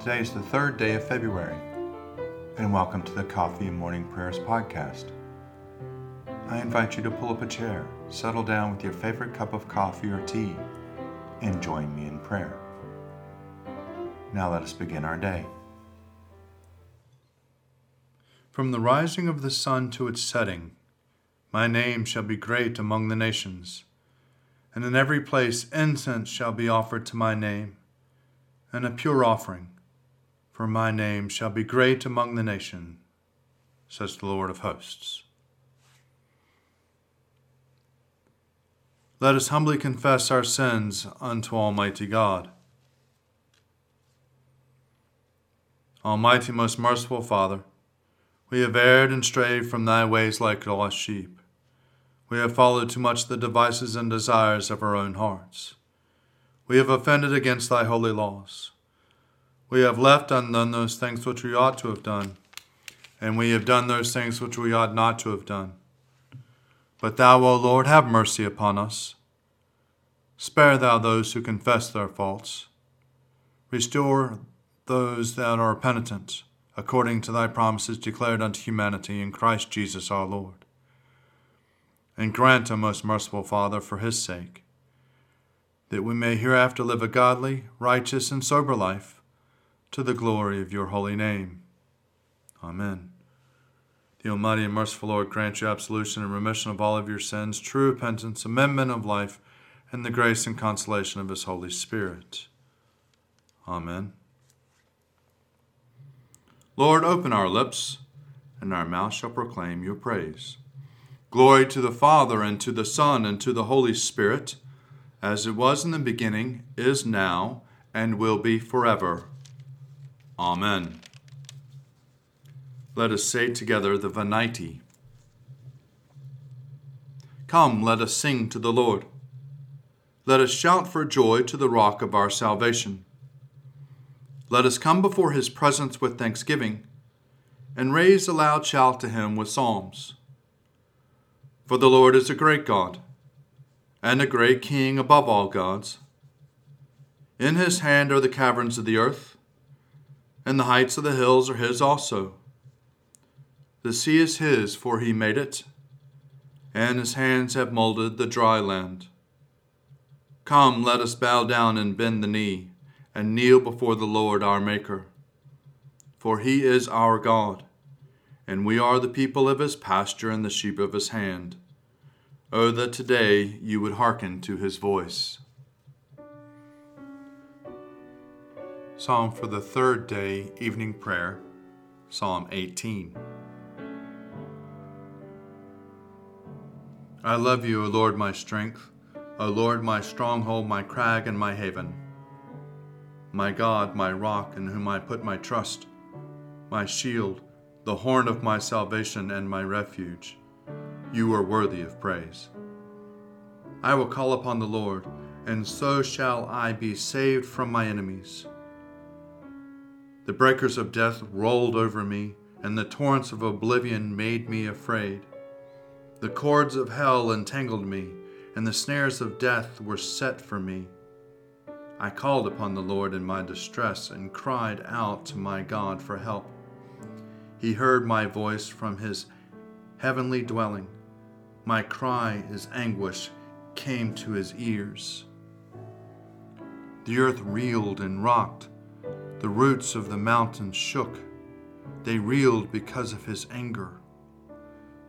Today is the third day of February, and welcome to the Coffee and Morning Prayers podcast. I invite you to pull up a chair, settle down with your favorite cup of coffee or tea, and join me in prayer. Now let us begin our day. From the rising of the sun to its setting, my name shall be great among the nations, and in every place incense shall be offered to my name, and a pure offering for my name shall be great among the nations, says the Lord of hosts. Let us humbly confess our sins unto Almighty God. Almighty, most merciful Father, we have erred and strayed from thy ways like lost sheep. We have followed too much the devices and desires of our own hearts. We have offended against thy holy laws. We have left undone those things which we ought to have done, and we have done those things which we ought not to have done. But thou, O Lord, have mercy upon us. Spare thou those who confess their faults. Restore those that are penitent, according to thy promises declared unto humanity in Christ Jesus our Lord. And grant, O most merciful Father, for his sake, that we may hereafter live a godly, righteous, and sober life to the glory of your holy name. Amen. The Almighty and merciful Lord grant you absolution and remission of all of your sins, true repentance, amendment of life, and the grace and consolation of His Holy Spirit. Amen. Lord, open our lips, and our mouth shall proclaim your praise. Glory to the Father, and to the Son, and to the Holy Spirit, as it was in the beginning, is now, and will be forever. Amen. Let us say together the Venite. Come, let us sing to the Lord. Let us shout for joy to the rock of our salvation. Let us come before his presence with thanksgiving and raise a loud shout to him with psalms. For the Lord is a great God and a great King above all gods. In his hand are the caverns of the earth and the heights of the hills are his also. The sea is his, for he made it, and his hands have molded the dry land. Come, let us bow down and bend the knee, and kneel before the Lord our Maker. For he is our God, and we are the people of his pasture and the sheep of his hand. Oh, that today you would hearken to his voice. Psalm for the third day, evening prayer, Psalm 18. I love you, O Lord, my strength, O Lord, my stronghold, my crag, and my haven. My God, my rock, in whom I put my trust, my shield, the horn of my salvation, and my refuge. You are worthy of praise. I will call upon the Lord, and so shall I be saved from my enemies. The breakers of death rolled over me, and the torrents of oblivion made me afraid. The cords of hell entangled me, and the snares of death were set for me. I called upon the Lord in my distress and cried out to my God for help. He heard my voice from his heavenly dwelling. My cry, his anguish, came to his ears. The earth reeled and rocked the roots of the mountains shook. They reeled because of his anger.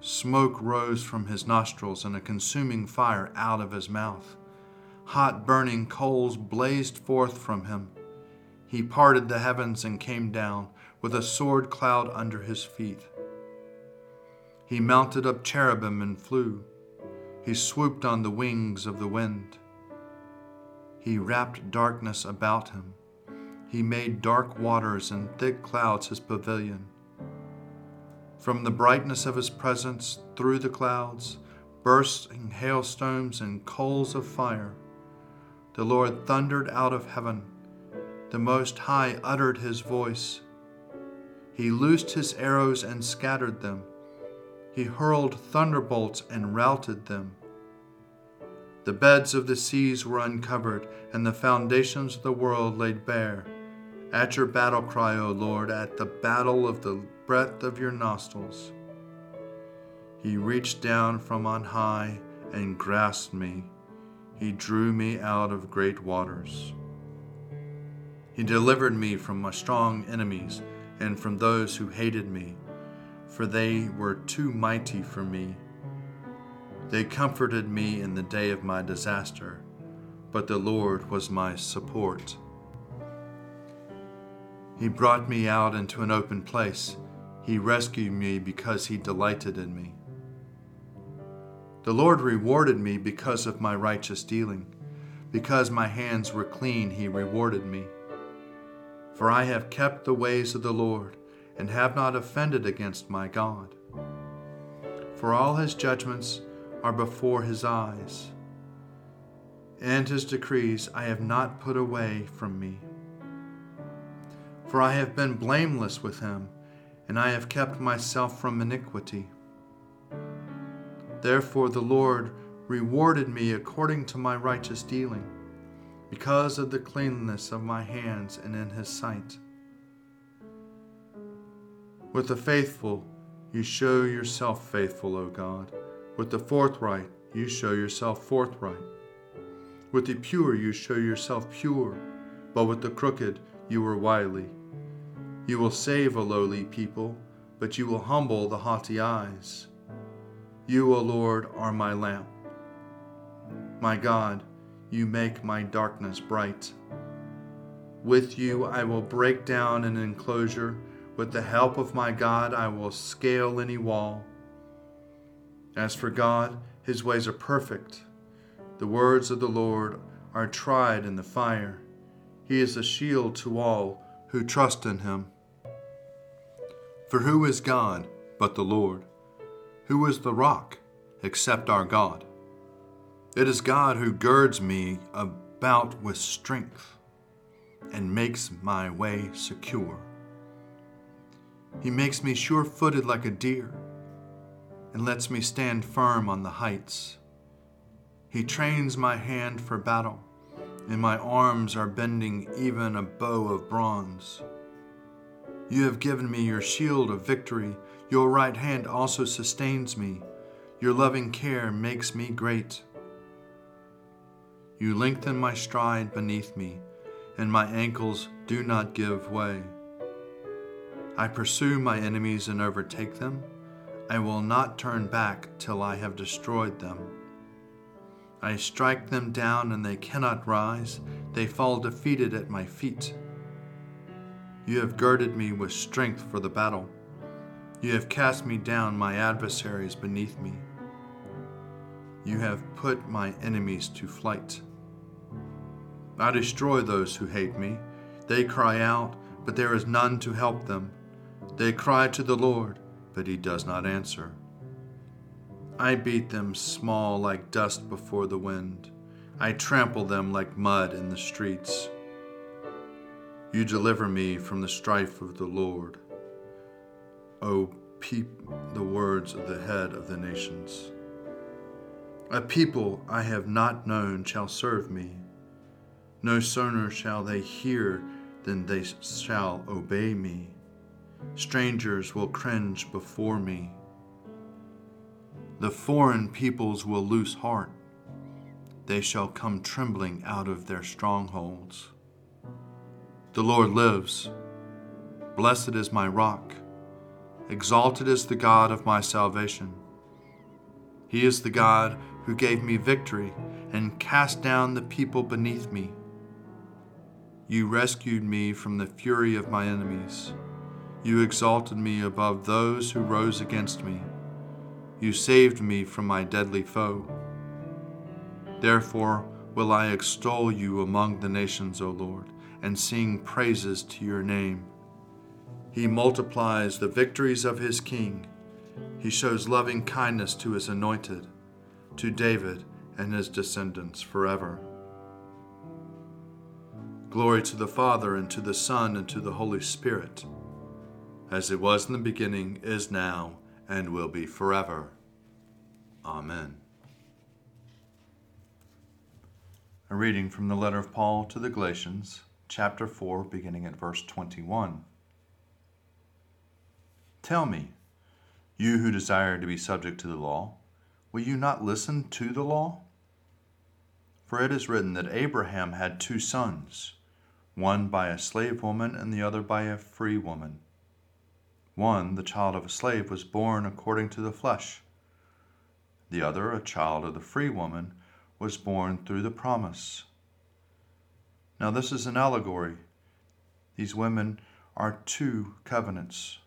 Smoke rose from his nostrils and a consuming fire out of his mouth. Hot burning coals blazed forth from him. He parted the heavens and came down with a sword cloud under his feet. He mounted up cherubim and flew. He swooped on the wings of the wind. He wrapped darkness about him. He made dark waters and thick clouds his pavilion. From the brightness of his presence through the clouds, bursting hailstones and coals of fire, the Lord thundered out of heaven. The Most High uttered his voice. He loosed his arrows and scattered them. He hurled thunderbolts and routed them. The beds of the seas were uncovered, and the foundations of the world laid bare at your battle cry, O Lord, at the battle of the breath of your nostrils. He reached down from on high and grasped me. He drew me out of great waters. He delivered me from my strong enemies and from those who hated me, for they were too mighty for me. They comforted me in the day of my disaster, but the Lord was my support. He brought me out into an open place. He rescued me because he delighted in me. The Lord rewarded me because of my righteous dealing. Because my hands were clean, he rewarded me. For I have kept the ways of the Lord, and have not offended against my God. For all his judgments are before his eyes, and his decrees I have not put away from me. For I have been blameless with him, and I have kept myself from iniquity. Therefore the Lord rewarded me according to my righteous dealing, because of the cleanness of my hands and in his sight. With the faithful, you show yourself faithful, O God. With the forthright, you show yourself forthright. With the pure, you show yourself pure, but with the crooked, you are wily. You will save a lowly people, but you will humble the haughty eyes. You, O Lord, are my lamp. My God, you make my darkness bright. With you I will break down an enclosure. With the help of my God, I will scale any wall. As for God, his ways are perfect. The words of the Lord are tried in the fire. He is a shield to all who trust in him. For who is God but the Lord? Who is the rock except our God? It is God who girds me about with strength and makes my way secure. He makes me sure footed like a deer and lets me stand firm on the heights. He trains my hand for battle, and my arms are bending even a bow of bronze. You have given me your shield of victory. Your right hand also sustains me. Your loving care makes me great. You lengthen my stride beneath me, and my ankles do not give way. I pursue my enemies and overtake them. I will not turn back till I have destroyed them. I strike them down and they cannot rise. They fall defeated at my feet. You have girded me with strength for the battle. You have cast me down, my adversaries beneath me. You have put my enemies to flight. I destroy those who hate me. They cry out, but there is none to help them. They cry to the Lord, but he does not answer. I beat them small like dust before the wind. I trample them like mud in the streets. You deliver me from the strife of the Lord. O peep the words of the head of the nations. A people I have not known shall serve me. No sooner shall they hear than they shall obey me. Strangers will cringe before me. The foreign peoples will lose heart. They shall come trembling out of their strongholds. The Lord lives. Blessed is my rock. Exalted is the God of my salvation. He is the God who gave me victory and cast down the people beneath me. You rescued me from the fury of my enemies. You exalted me above those who rose against me. You saved me from my deadly foe. Therefore will I extol you among the nations, O Lord and sing praises to your name. He multiplies the victories of his king. He shows loving kindness to his anointed, to David and his descendants forever. Glory to the Father, and to the Son, and to the Holy Spirit, as it was in the beginning, is now, and will be forever. Amen. A reading from the letter of Paul to the Galatians chapter 4, beginning at verse 21. Tell me, you who desire to be subject to the law, will you not listen to the law? For it is written that Abraham had two sons, one by a slave woman and the other by a free woman. One, the child of a slave, was born according to the flesh. The other, a child of the free woman, was born through the promise. Now, this is an allegory. These women are two covenants.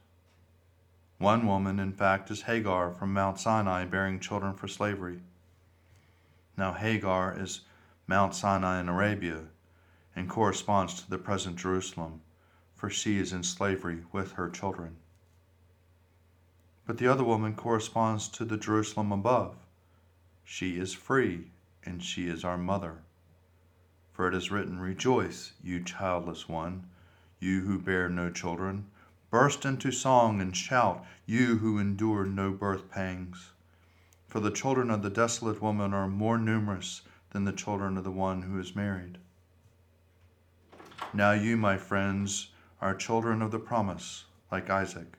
One woman, in fact, is Hagar from Mount Sinai bearing children for slavery. Now, Hagar is Mount Sinai in Arabia and corresponds to the present Jerusalem, for she is in slavery with her children. But the other woman corresponds to the Jerusalem above. She is free, and she is our mother. For it is written, Rejoice, you childless one, you who bear no children. Burst into song and shout, you who endure no birth pangs. For the children of the desolate woman are more numerous than the children of the one who is married. Now you, my friends, are children of the promise, like Isaac.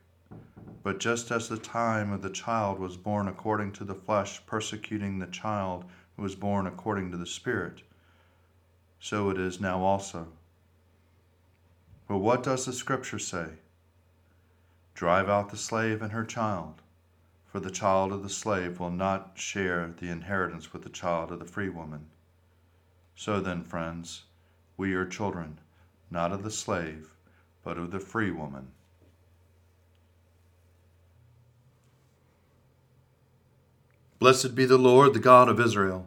But just as the time of the child was born according to the flesh, persecuting the child who was born according to the Spirit, so it is now also. But what does the Scripture say? Drive out the slave and her child, for the child of the slave will not share the inheritance with the child of the free woman. So then, friends, we are children, not of the slave, but of the free woman. Blessed be the Lord, the God of Israel.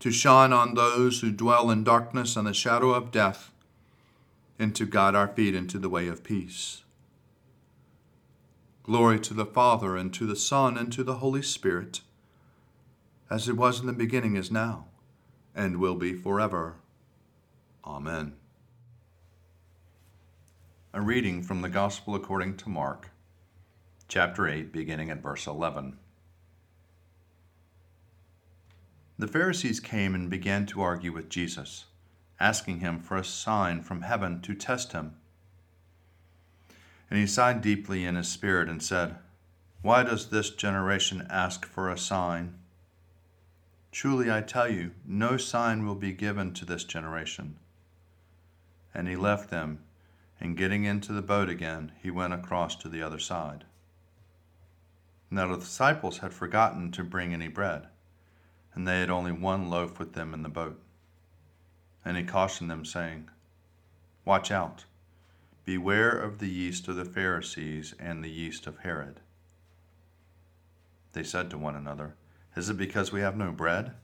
to shine on those who dwell in darkness and the shadow of death, and to guide our feet into the way of peace. Glory to the Father, and to the Son, and to the Holy Spirit, as it was in the beginning, is now, and will be forever. Amen. A reading from the Gospel according to Mark, chapter 8, beginning at verse 11. The Pharisees came and began to argue with Jesus, asking him for a sign from heaven to test him. And he sighed deeply in his spirit and said, Why does this generation ask for a sign? Truly I tell you, no sign will be given to this generation. And he left them, and getting into the boat again, he went across to the other side. Now the disciples had forgotten to bring any bread and they had only one loaf with them in the boat. And he cautioned them, saying, Watch out, beware of the yeast of the Pharisees and the yeast of Herod. They said to one another, Is it because we have no bread?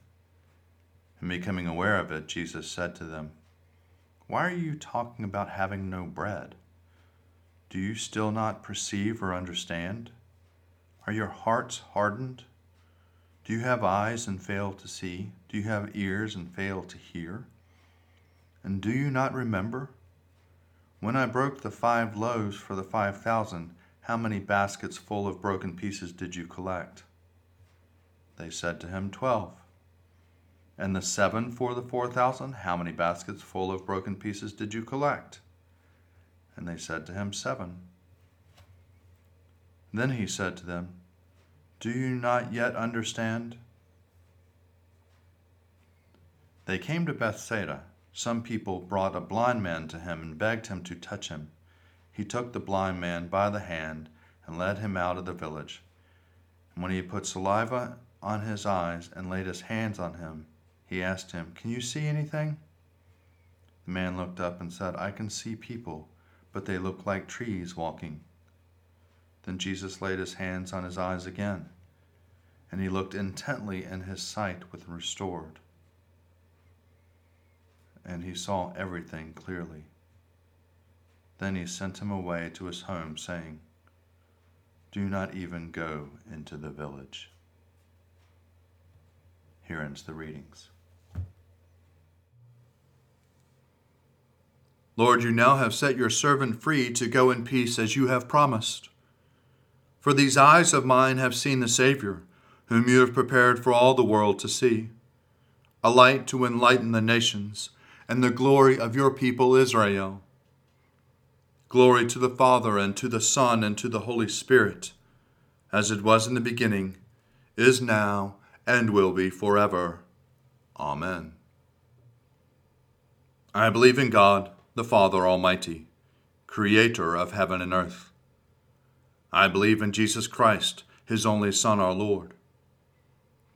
And becoming aware of it, Jesus said to them, Why are you talking about having no bread? Do you still not perceive or understand? Are your hearts hardened? Do you have eyes and fail to see? Do you have ears and fail to hear? And do you not remember? When I broke the five loaves for the five thousand, how many baskets full of broken pieces did you collect? They said to him, Twelve. And the seven for the four thousand, how many baskets full of broken pieces did you collect? And they said to him, Seven. Then he said to them, do you not yet understand? They came to Bethsaida, some people brought a blind man to him and begged him to touch him. He took the blind man by the hand and led him out of the village. And when he had put saliva on his eyes and laid his hands on him, he asked him, Can you see anything? The man looked up and said, I can see people, but they look like trees walking. Then Jesus laid his hands on his eyes again, and he looked intently, and his sight was restored. And he saw everything clearly. Then he sent him away to his home, saying, Do not even go into the village. Here ends the readings. Lord, you now have set your servant free to go in peace as you have promised. For these eyes of mine have seen the Savior, whom you have prepared for all the world to see, a light to enlighten the nations, and the glory of your people Israel. Glory to the Father, and to the Son, and to the Holy Spirit, as it was in the beginning, is now, and will be forever. Amen. I believe in God, the Father Almighty, creator of heaven and earth. I believe in Jesus Christ, his only Son, our Lord.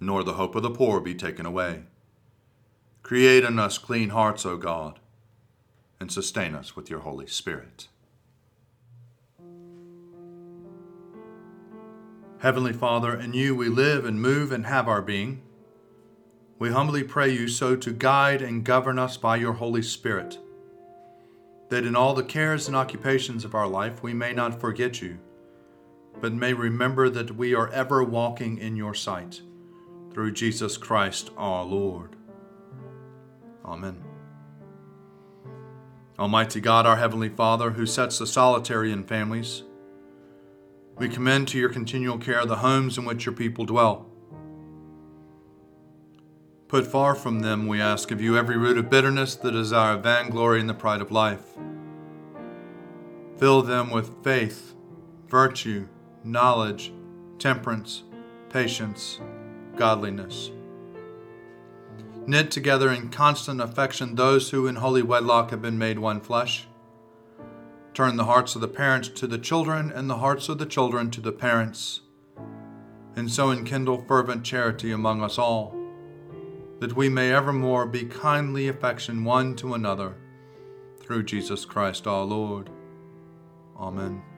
nor the hope of the poor be taken away. Create in us clean hearts, O God, and sustain us with your Holy Spirit. Heavenly Father, in you we live and move and have our being. We humbly pray you so to guide and govern us by your Holy Spirit, that in all the cares and occupations of our life we may not forget you but may remember that we are ever walking in your sight. Through Jesus Christ our Lord. Amen. Almighty God, our Heavenly Father, who sets the solitary in families, we commend to your continual care the homes in which your people dwell. Put far from them, we ask of you, every root of bitterness, the desire of vainglory, and the pride of life. Fill them with faith, virtue, knowledge, temperance, patience, godliness. Knit together in constant affection those who in holy wedlock have been made one flesh. Turn the hearts of the parents to the children, and the hearts of the children to the parents, and so enkindle fervent charity among us all, that we may evermore be kindly affection one to another, through Jesus Christ our Lord. Amen.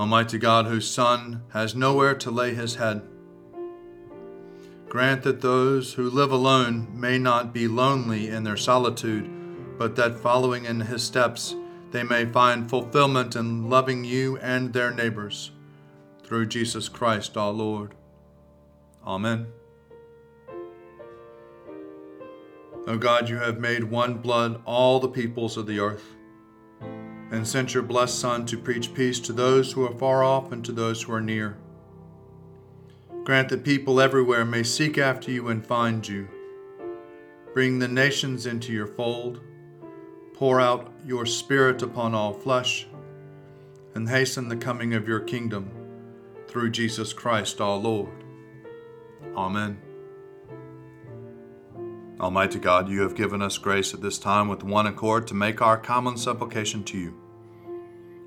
Almighty God, whose Son has nowhere to lay his head, grant that those who live alone may not be lonely in their solitude, but that following in his steps, they may find fulfillment in loving you and their neighbors. Through Jesus Christ our Lord. Amen. O God, you have made one blood all the peoples of the earth, and sent your blessed Son to preach peace to those who are far off and to those who are near. Grant that people everywhere may seek after you and find you. Bring the nations into your fold. Pour out your Spirit upon all flesh, and hasten the coming of your kingdom through Jesus Christ our Lord. Amen. Almighty God, you have given us grace at this time with one accord to make our common supplication to you.